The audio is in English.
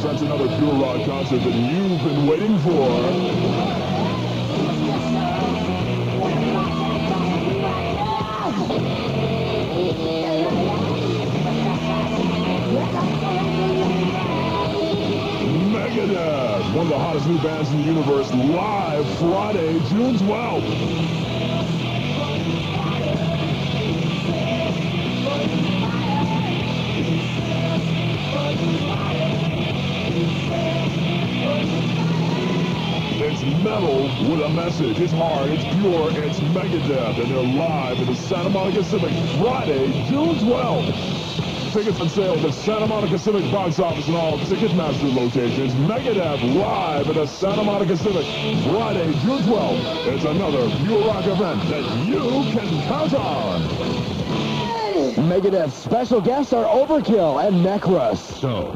presents another Pure Rock concert that you've been waiting for. Megadeth, one of the hottest new bands in the universe, live Friday, June 12th. It's metal with a message. It's hard, it's pure, it's Megadeth, and they're live at the Santa Monica Civic Friday, June 12th. Tickets on sale at the Santa Monica Civic box office and all Ticketmaster locations. Megadeth live at the Santa Monica Civic Friday, June 12th. It's another Pure Rock event that you can count on. Megadeth's special guests are Overkill and Necros. So,